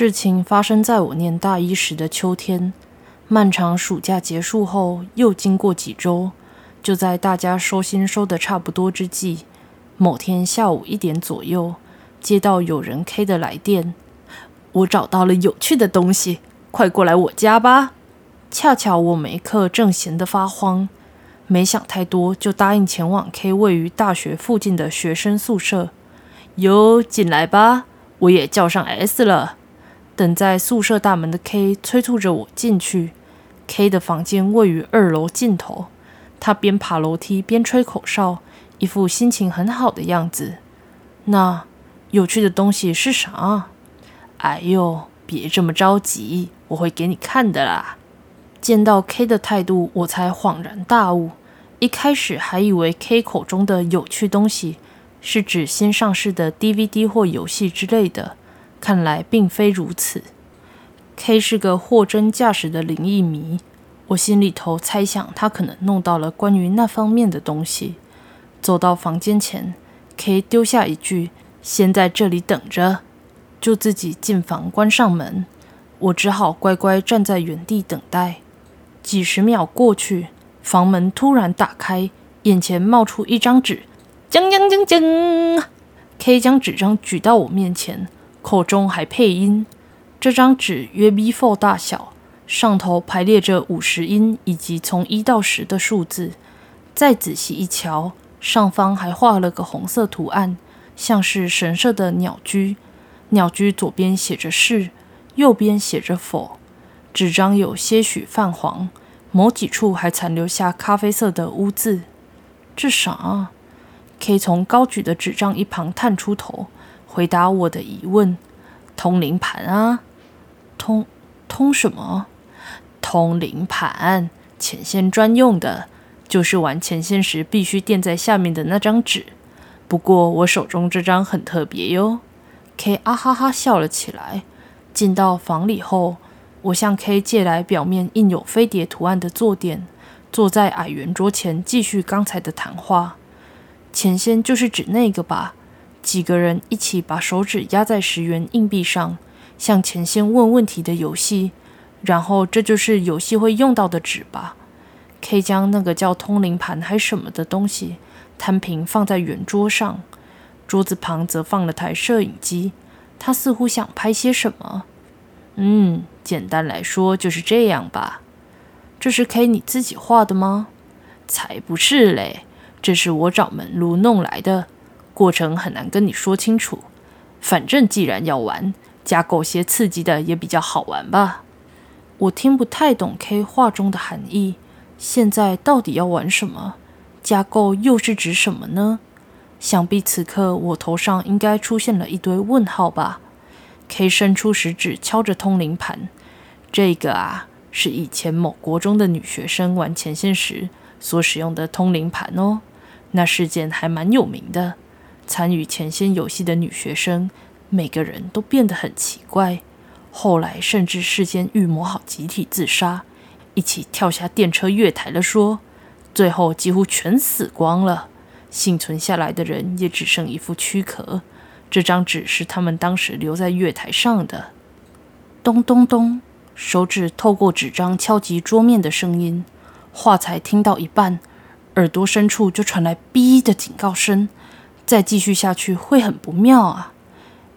事情发生在我念大一时的秋天。漫长暑假结束后，又经过几周，就在大家收心收得差不多之际，某天下午一点左右，接到有人 K 的来电。我找到了有趣的东西，快过来我家吧！恰巧我没课，正闲得发慌，没想太多，就答应前往 K 位于大学附近的学生宿舍。哟，进来吧，我也叫上 S 了。等在宿舍大门的 K 催促着我进去。K 的房间位于二楼尽头，他边爬楼梯边吹口哨，一副心情很好的样子。那有趣的东西是啥？哎呦，别这么着急，我会给你看的啦。见到 K 的态度，我才恍然大悟。一开始还以为 K 口中的有趣东西是指新上市的 DVD 或游戏之类的。看来并非如此。K 是个货真价实的灵异迷，我心里头猜想他可能弄到了关于那方面的东西。走到房间前，K 丢下一句：“先在这里等着”，就自己进房关上门。我只好乖乖站在原地等待。几十秒过去，房门突然打开，眼前冒出一张纸，将将将将，K 将纸张举到我面前。口中还配音，这张纸约 B4 大小，上头排列着五十音以及从一到十的数字。再仔细一瞧，上方还画了个红色图案，像是神社的鸟居。鸟居左边写着是，右边写着否。纸张有些许泛黄，某几处还残留下咖啡色的污渍。这啥？K 从高举的纸张一旁探出头。回答我的疑问，通灵盘啊，通通什么？通灵盘，前线专用的，就是玩前线时必须垫在下面的那张纸。不过我手中这张很特别哟。K 啊哈哈笑了起来。进到房里后，我向 K 借来表面印有飞碟图案的坐垫，坐在矮圆桌前继续刚才的谈话。前线就是指那个吧？几个人一起把手指压在十元硬币上，向前先问问题的游戏，然后这就是游戏会用到的纸吧。K 将那个叫通灵盘还什么的东西摊平放在圆桌上，桌子旁则放了台摄影机。他似乎想拍些什么。嗯，简单来说就是这样吧。这是 K 你自己画的吗？才不是嘞，这是我找门路弄来的。过程很难跟你说清楚，反正既然要玩，加购些刺激的也比较好玩吧。我听不太懂 K 话中的含义，现在到底要玩什么？加购又是指什么呢？想必此刻我头上应该出现了一堆问号吧。K 伸出食指敲着通灵盘，这个啊是以前某国中的女学生玩前线时所使用的通灵盘哦，那事件还蛮有名的。参与前线游戏的女学生，每个人都变得很奇怪。后来甚至事先预谋好集体自杀，一起跳下电车月台了。说最后几乎全死光了，幸存下来的人也只剩一副躯壳。这张纸是他们当时留在月台上的。咚咚咚，手指透过纸张敲击桌面的声音，话才听到一半，耳朵深处就传来“哔”的警告声。再继续下去会很不妙啊！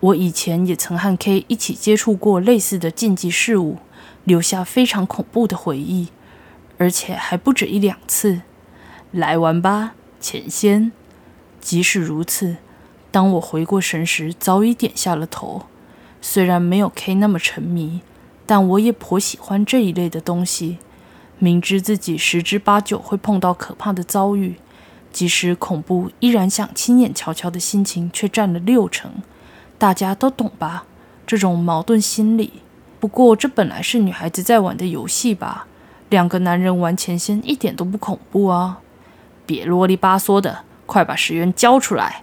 我以前也曾和 K 一起接触过类似的禁忌事物，留下非常恐怖的回忆，而且还不止一两次。来玩吧，钱仙。即使如此，当我回过神时，早已点下了头。虽然没有 K 那么沉迷，但我也颇喜欢这一类的东西。明知自己十之八九会碰到可怕的遭遇。即使恐怖，依然想亲眼瞧瞧的心情却占了六成。大家都懂吧？这种矛盾心理。不过这本来是女孩子在玩的游戏吧？两个男人玩前线一点都不恐怖啊！别啰里吧嗦的，快把十元交出来！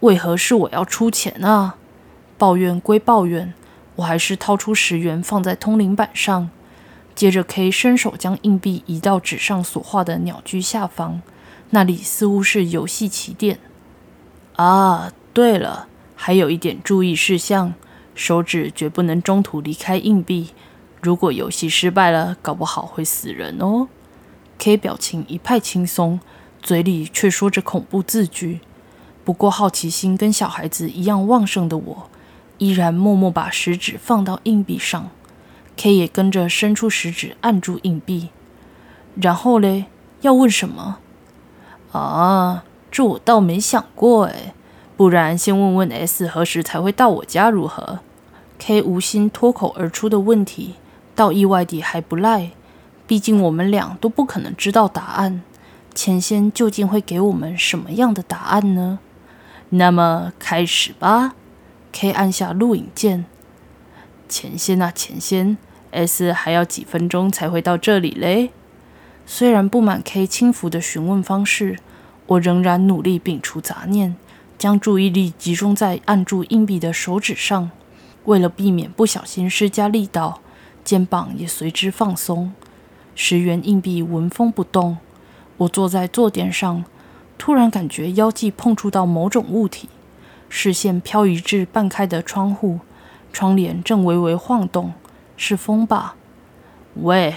为何是我要出钱啊？抱怨归抱怨，我还是掏出十元放在通灵板上。接着 K 伸手将硬币移到纸上所画的鸟居下方。那里似乎是游戏起点啊！对了，还有一点注意事项：手指绝不能中途离开硬币。如果游戏失败了，搞不好会死人哦。K 表情一派轻松，嘴里却说着恐怖字句。不过好奇心跟小孩子一样旺盛的我，依然默默把食指放到硬币上。K 也跟着伸出食指按住硬币。然后嘞，要问什么？啊，这我倒没想过哎。不然先问问 S 何时才会到我家如何？K 无心脱口而出的问题，倒意外地还不赖。毕竟我们俩都不可能知道答案。前先究竟会给我们什么样的答案呢？那么开始吧。K 按下录影键。前先啊，前先，S 还要几分钟才会到这里嘞？虽然不满 K 轻浮的询问方式，我仍然努力摒除杂念。将注意力集中在按住硬币的手指上，为了避免不小心施加力道，肩膀也随之放松。十元硬币纹风不动。我坐在坐垫上，突然感觉腰际碰触到某种物体，视线漂移至半开的窗户，窗帘正微微晃动，是风吧？喂！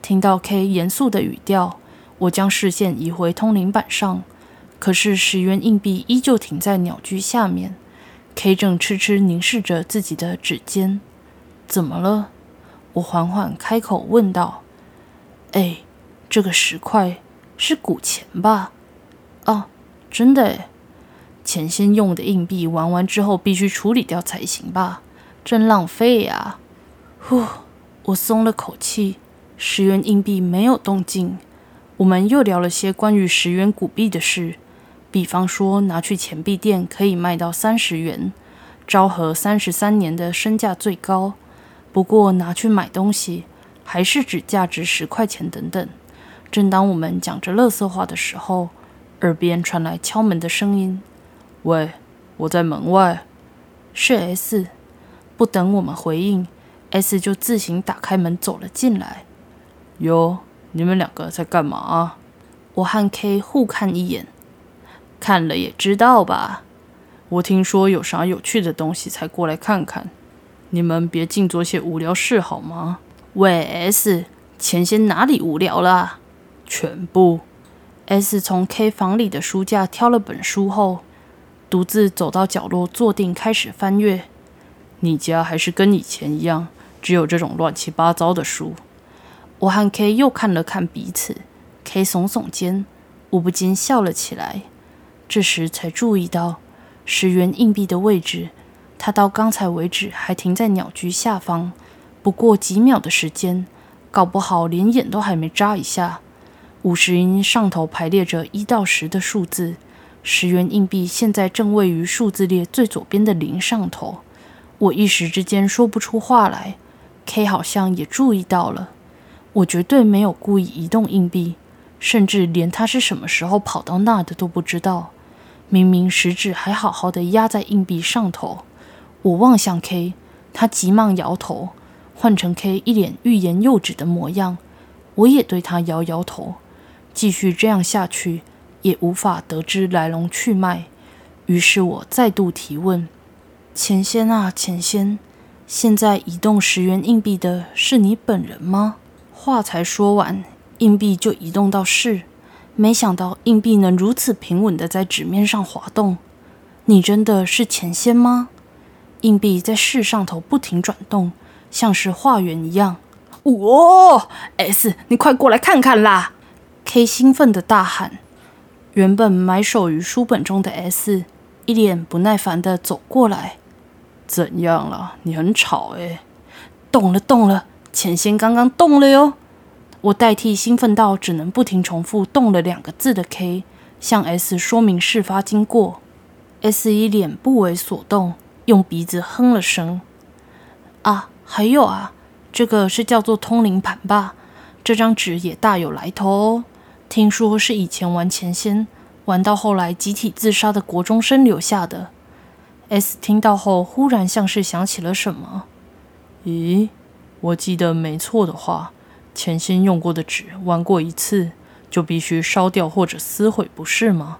听到 K 严肃的语调，我将视线移回通灵板上。可是十元硬币依旧停在鸟居下面，K 正痴痴凝视着自己的指尖。怎么了？我缓缓开口问道。哎，这个十块是古钱吧？哦，真的诶。钱先用的硬币玩完之后必须处理掉才行吧？真浪费呀！呼，我松了口气。十元硬币没有动静。我们又聊了些关于十元古币的事。比方说，拿去钱币店可以卖到三十元，昭和三十三年的身价最高。不过拿去买东西，还是只价值十块钱等等。正当我们讲着乐色话的时候，耳边传来敲门的声音：“喂，我在门外。”是 S。不等我们回应，S 就自行打开门走了进来。哟，你们两个在干嘛？我和 K 互看一眼。看了也知道吧，我听说有啥有趣的东西才过来看看。你们别净做些无聊事好吗？喂，S，前些哪里无聊了？全部。S 从 K 房里的书架挑了本书后，独自走到角落坐定，开始翻阅。你家还是跟以前一样，只有这种乱七八糟的书。我和 K 又看了看彼此，K 耸耸肩，我不禁笑了起来。这时才注意到十元硬币的位置，它到刚才为止还停在鸟居下方。不过几秒的时间，搞不好连眼都还没眨一下，五十音上头排列着一到十的数字。十元硬币现在正位于数字列最左边的零上头。我一时之间说不出话来。K 好像也注意到了，我绝对没有故意移动硬币，甚至连他是什么时候跑到那的都不知道。明明食指还好好的压在硬币上头，我望向 K，他急忙摇头，换成 K 一脸欲言又止的模样。我也对他摇摇头，继续这样下去也无法得知来龙去脉。于是我再度提问：“钱仙啊，钱仙，现在移动十元硬币的是你本人吗？”话才说完，硬币就移动到是。没想到硬币能如此平稳的在纸面上滑动。你真的是钱仙吗？硬币在市上头不停转动，像是化缘一样。哇！S，你快过来看看啦！K 兴奋的大喊。原本埋首于书本中的 S，一脸不耐烦的走过来。怎样了？你很吵诶。动了动了，钱仙刚刚动了哟。我代替兴奋到只能不停重复“动了”两个字的 K，向 S 说明事发经过。S 一脸不为所动，用鼻子哼了声。啊，还有啊，这个是叫做通灵盘吧？这张纸也大有来头哦。听说是以前玩钱仙，玩到后来集体自杀的国中生留下的。S 听到后，忽然像是想起了什么。咦，我记得没错的话。前先用过的纸玩过一次，就必须烧掉或者撕毁，不是吗？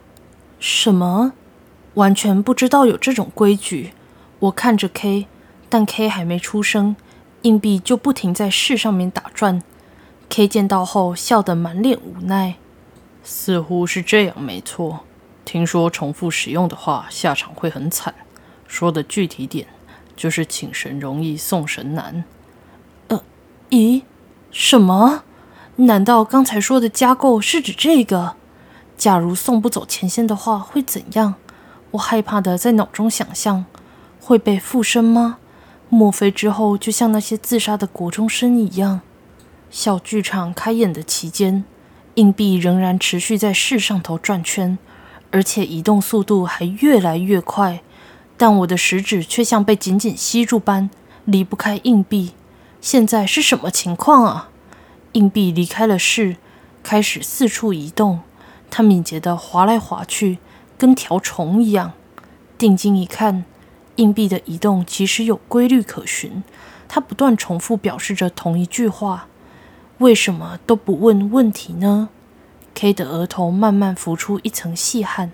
什么？完全不知道有这种规矩。我看着 K，但 K 还没出声，硬币就不停在市上面打转。K 见到后笑得满脸无奈。似乎是这样，没错。听说重复使用的话，下场会很惨。说的具体点，就是请神容易送神难。咦，什么？难道刚才说的加购是指这个？假如送不走前线的话，会怎样？我害怕的在脑中想象，会被附身吗？莫非之后就像那些自杀的国中生一样？小剧场开演的期间，硬币仍然持续在市上头转圈，而且移动速度还越来越快。但我的食指却像被紧紧吸住般离不开硬币。现在是什么情况啊？硬币离开了市，开始四处移动。它敏捷地滑来滑去，跟条虫一样。定睛一看，硬币的移动其实有规律可循。它不断重复表示着同一句话：“为什么都不问问题呢？”K 的额头慢慢浮出一层细汗，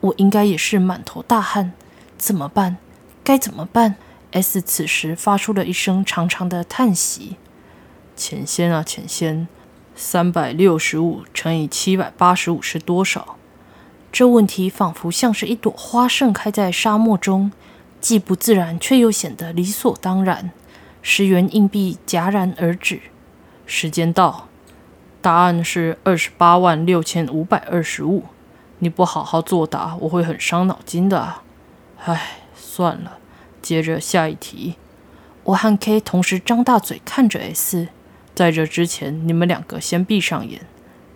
我应该也是满头大汗。怎么办？该怎么办？S 此时发出了一声长长的叹息。浅仙啊，浅仙，三百六十五乘以七百八十五是多少？这问题仿佛像是一朵花盛开在沙漠中，既不自然，却又显得理所当然。十元硬币戛然而止。时间到，答案是二十八万六千五百二十五。你不好好作答，我会很伤脑筋的。唉，算了，接着下一题。我和 K 同时张大嘴看着 S，在这之前，你们两个先闭上眼，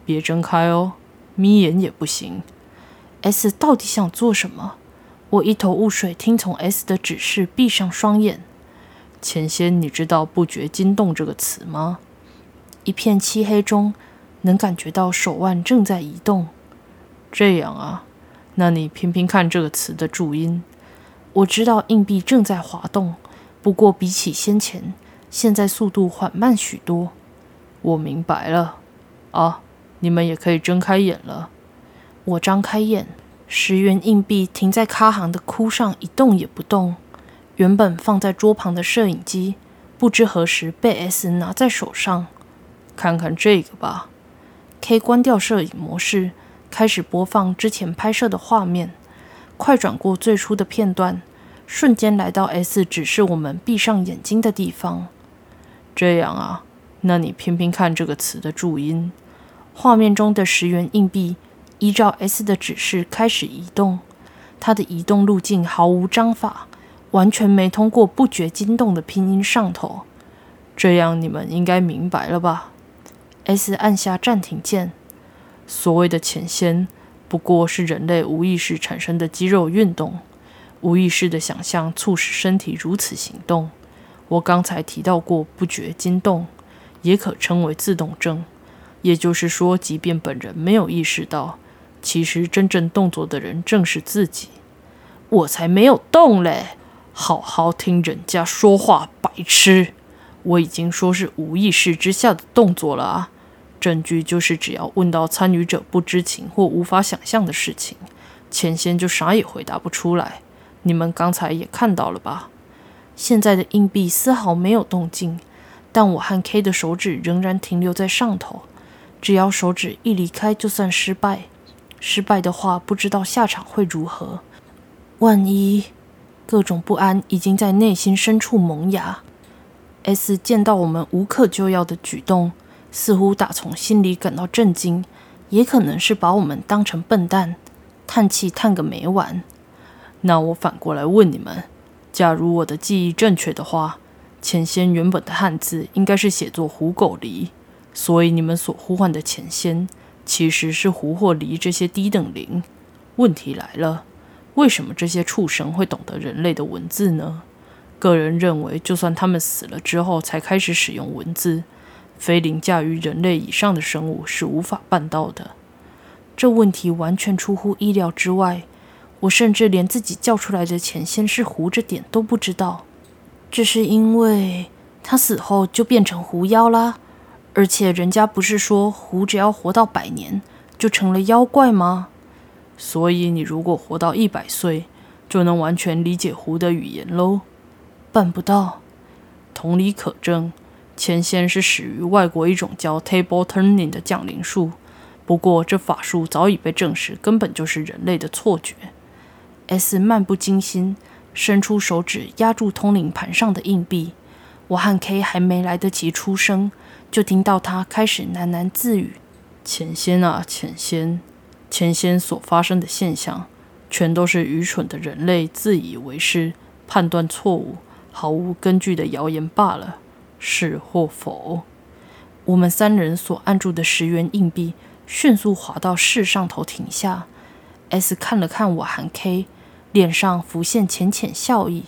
别睁开哦，眯眼也不行。S 到底想做什么？我一头雾水，听从 S 的指示，闭上双眼。前些，你知道“不觉惊动”这个词吗？一片漆黑中，能感觉到手腕正在移动。这样啊，那你拼拼看这个词的注音。我知道硬币正在滑动，不过比起先前，现在速度缓慢许多。我明白了。啊，你们也可以睁开眼了。我张开眼，十元硬币停在卡行的窟上，一动也不动。原本放在桌旁的摄影机，不知何时被 S 拿在手上。看看这个吧。K 关掉摄影模式，开始播放之前拍摄的画面。快转过最初的片段，瞬间来到 S 指示我们闭上眼睛的地方。这样啊，那你拼拼看这个词的注音。画面中的十元硬币依照 S 的指示开始移动，它的移动路径毫无章法，完全没通过不觉惊动的拼音上头。这样你们应该明白了吧？S 按下暂停键。所谓的前先。不过是人类无意识产生的肌肉运动，无意识的想象促使身体如此行动。我刚才提到过不觉惊动，也可称为自动症。也就是说，即便本人没有意识到，其实真正动作的人正是自己。我才没有动嘞！好好听人家说话，白痴！我已经说是无意识之下的动作了啊。证据就是，只要问到参与者不知情或无法想象的事情，前线就啥也回答不出来。你们刚才也看到了吧？现在的硬币丝毫没有动静，但我和 K 的手指仍然停留在上头。只要手指一离开，就算失败。失败的话，不知道下场会如何。万一……各种不安已经在内心深处萌芽。S 见到我们无可救药的举动。似乎打从心里感到震惊，也可能是把我们当成笨蛋，叹气叹个没完。那我反过来问你们：假如我的记忆正确的话，前仙原本的汉字应该是写作“虎狗狸”，所以你们所呼唤的前仙其实是狐或狸这些低等灵。问题来了，为什么这些畜生会懂得人类的文字呢？个人认为，就算他们死了之后才开始使用文字。非凌驾于人类以上的生物是无法办到的。这问题完全出乎意料之外，我甚至连自己叫出来的前先是狐着点都不知道。这是因为他死后就变成狐妖啦，而且人家不是说狐只要活到百年就成了妖怪吗？所以你如果活到一百岁，就能完全理解狐的语言喽。办不到。同理可证，前先是始于外国一种叫 table turning 的降临术。不过，这法术早已被证实，根本就是人类的错觉。S 漫不经心，伸出手指压住通灵盘上的硬币。我和 K 还没来得及出声，就听到他开始喃喃自语：“前先啊，前先，前先所发生的现象，全都是愚蠢的人类自以为是、判断错误、毫无根据的谣言罢了，是或否？”我们三人所按住的十元硬币。迅速滑到市上头停下，S 看了看我和 K，脸上浮现浅浅笑意。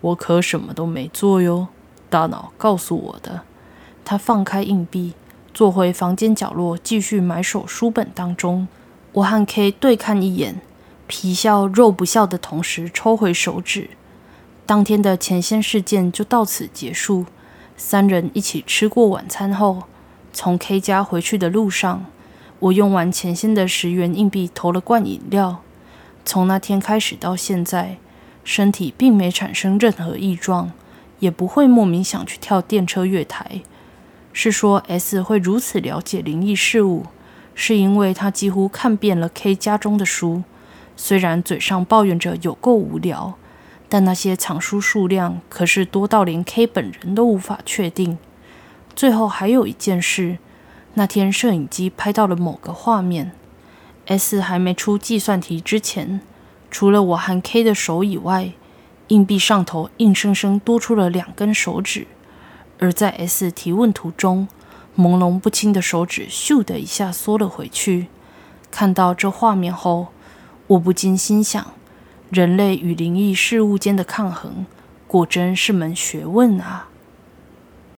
我可什么都没做哟，大脑告诉我的。他放开硬币，坐回房间角落，继续埋首书本当中。我和 K 对看一眼，皮笑肉不笑的同时抽回手指。当天的前线事件就到此结束。三人一起吃过晚餐后，从 K 家回去的路上。我用完前线的十元硬币，投了罐饮料。从那天开始到现在，身体并没产生任何异状，也不会莫名想去跳电车月台。是说 S 会如此了解灵异事物，是因为他几乎看遍了 K 家中的书。虽然嘴上抱怨着有够无聊，但那些藏书数量可是多到连 K 本人都无法确定。最后还有一件事。那天摄影机拍到了某个画面，S 还没出计算题之前，除了我和 K 的手以外，硬币上头硬生生多出了两根手指。而在 S 提问途中，朦胧不清的手指咻的一下缩了回去。看到这画面后，我不禁心想：人类与灵异事物间的抗衡，果真是门学问啊！